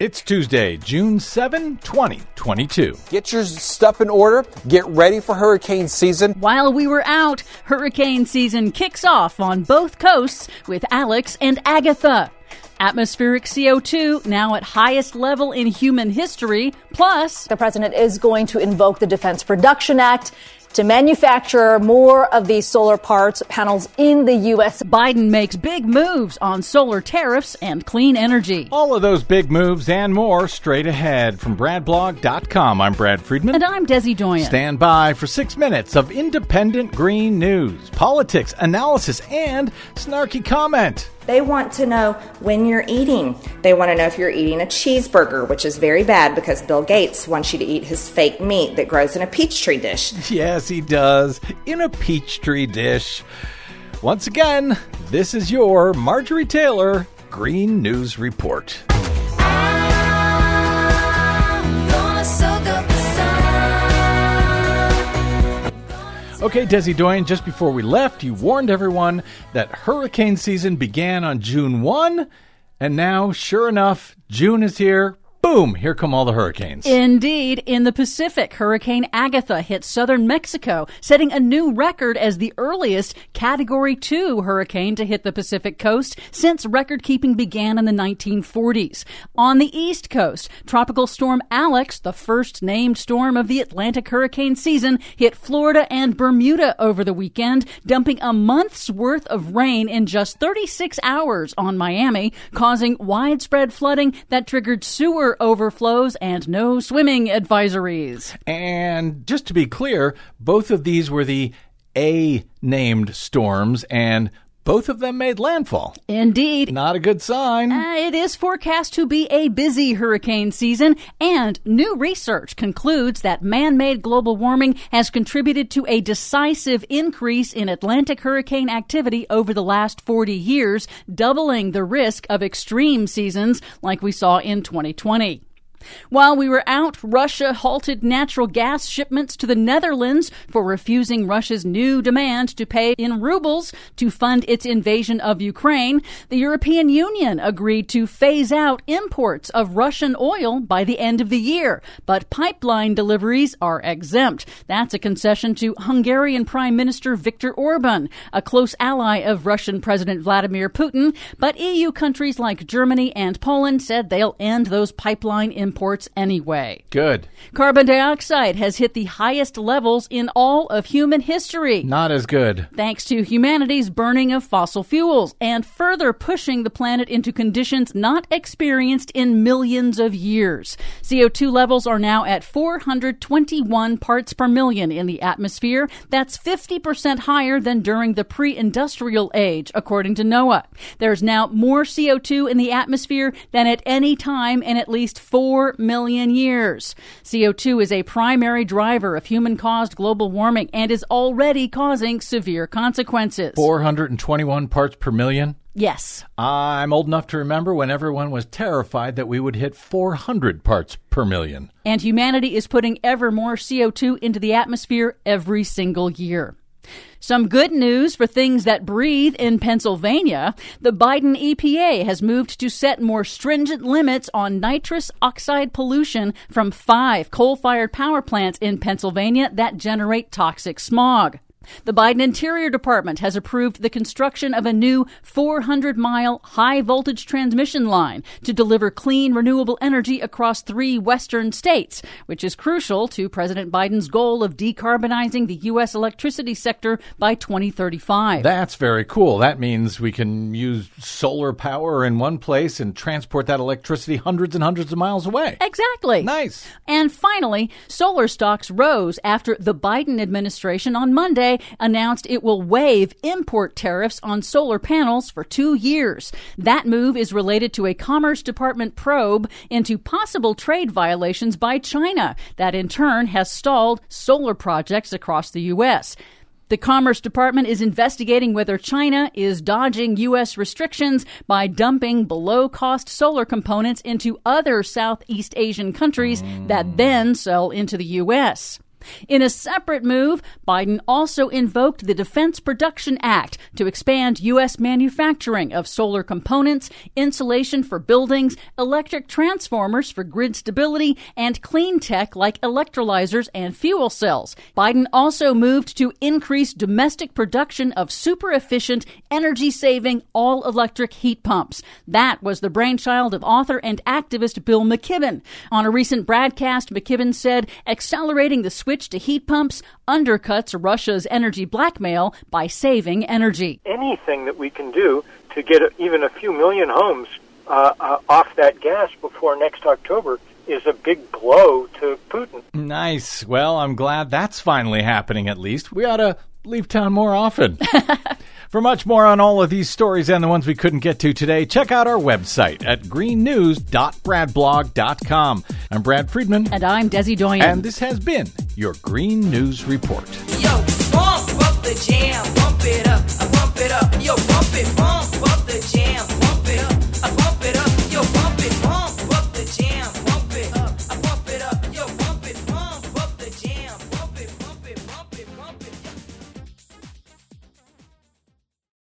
It's Tuesday, June 7, 2022. Get your stuff in order. Get ready for hurricane season. While we were out, hurricane season kicks off on both coasts with Alex and Agatha. Atmospheric CO2 now at highest level in human history. Plus, the president is going to invoke the Defense Production Act to manufacture more of these solar parts panels in the U.S. Biden makes big moves on solar tariffs and clean energy. All of those big moves and more straight ahead from BradBlog.com. I'm Brad Friedman. And I'm Desi Doyen. Stand by for six minutes of independent green news, politics, analysis, and snarky comment. They want to know when you're eating. They want to know if you're eating a cheeseburger, which is very bad because Bill Gates wants you to eat his fake meat that grows in a peach tree dish. Yes, he does. In a peach tree dish. Once again, this is your Marjorie Taylor Green News Report. Okay, Desi Doyen, just before we left, you warned everyone that hurricane season began on June 1, and now, sure enough, June is here boom, here come all the hurricanes. Indeed. In the Pacific, Hurricane Agatha hit southern Mexico, setting a new record as the earliest Category 2 hurricane to hit the Pacific coast since record keeping began in the 1940s. On the East Coast, Tropical Storm Alex, the first named storm of the Atlantic hurricane season, hit Florida and Bermuda over the weekend, dumping a month's worth of rain in just 36 hours on Miami, causing widespread flooding that triggered sewer overflows and no swimming advisories. And just to be clear, both of these were the A named storms, and both of them made landfall. Indeed. Not a good sign. Uh, it is forecast to be a busy hurricane season, and new research concludes that man made global warming has contributed to a decisive increase in Atlantic hurricane activity over the last 40 years, doubling the risk of extreme seasons like we saw in 2020. While we were out, Russia halted natural gas shipments to the Netherlands for refusing Russia's new demand to pay in rubles to fund its invasion of Ukraine. The European Union agreed to phase out imports of Russian oil by the end of the year, but pipeline deliveries are exempt. That's a concession to Hungarian Prime Minister Viktor Orban, a close ally of Russian President Vladimir Putin, but EU countries like Germany and Poland said they'll end those pipeline imports imports anyway. Good. Carbon dioxide has hit the highest levels in all of human history. Not as good. Thanks to humanity's burning of fossil fuels and further pushing the planet into conditions not experienced in millions of years. CO2 levels are now at 421 parts per million in the atmosphere. That's 50% higher than during the pre industrial age, according to NOAA. There's now more CO2 in the atmosphere than at any time in at least four 4 million years. CO2 is a primary driver of human caused global warming and is already causing severe consequences. 421 parts per million? Yes. I'm old enough to remember when everyone was terrified that we would hit 400 parts per million. And humanity is putting ever more CO2 into the atmosphere every single year. Some good news for things that breathe in Pennsylvania. The Biden EPA has moved to set more stringent limits on nitrous oxide pollution from five coal fired power plants in Pennsylvania that generate toxic smog. The Biden Interior Department has approved the construction of a new 400 mile high voltage transmission line to deliver clean, renewable energy across three western states, which is crucial to President Biden's goal of decarbonizing the U.S. electricity sector by 2035. That's very cool. That means we can use solar power in one place and transport that electricity hundreds and hundreds of miles away. Exactly. Nice. And finally, solar stocks rose after the Biden administration on Monday announced it will waive import tariffs on solar panels for two years. That move is related to a Commerce Department probe into possible trade violations by China that in turn has stalled solar projects across the U.S. The Commerce Department is investigating whether China is dodging U.S. restrictions by dumping below cost solar components into other Southeast Asian countries that mm. then sell into the U.S. In a separate move, Biden also invoked the Defense Production Act to expand U.S. manufacturing of solar components, insulation for buildings, electric transformers for grid stability, and clean tech like electrolyzers and fuel cells. Biden also moved to increase domestic production of super efficient, energy saving, all electric heat pumps. That was the brainchild of author and activist Bill McKibben. On a recent broadcast, McKibben said accelerating the switch to heat pumps undercuts Russia's energy blackmail by saving energy. Anything that we can do to get even a few million homes uh, uh, off that gas before next October is a big blow to Putin. Nice. Well, I'm glad that's finally happening at least. We ought to leave town more often. For much more on all of these stories and the ones we couldn't get to today, check out our website at greennews.bradblog.com. I'm Brad Friedman. And I'm Desi Doyen. And this has been your Green News Report. Yo, bump up the jam, bump it up, bump it up, yo, bump it, bump, bump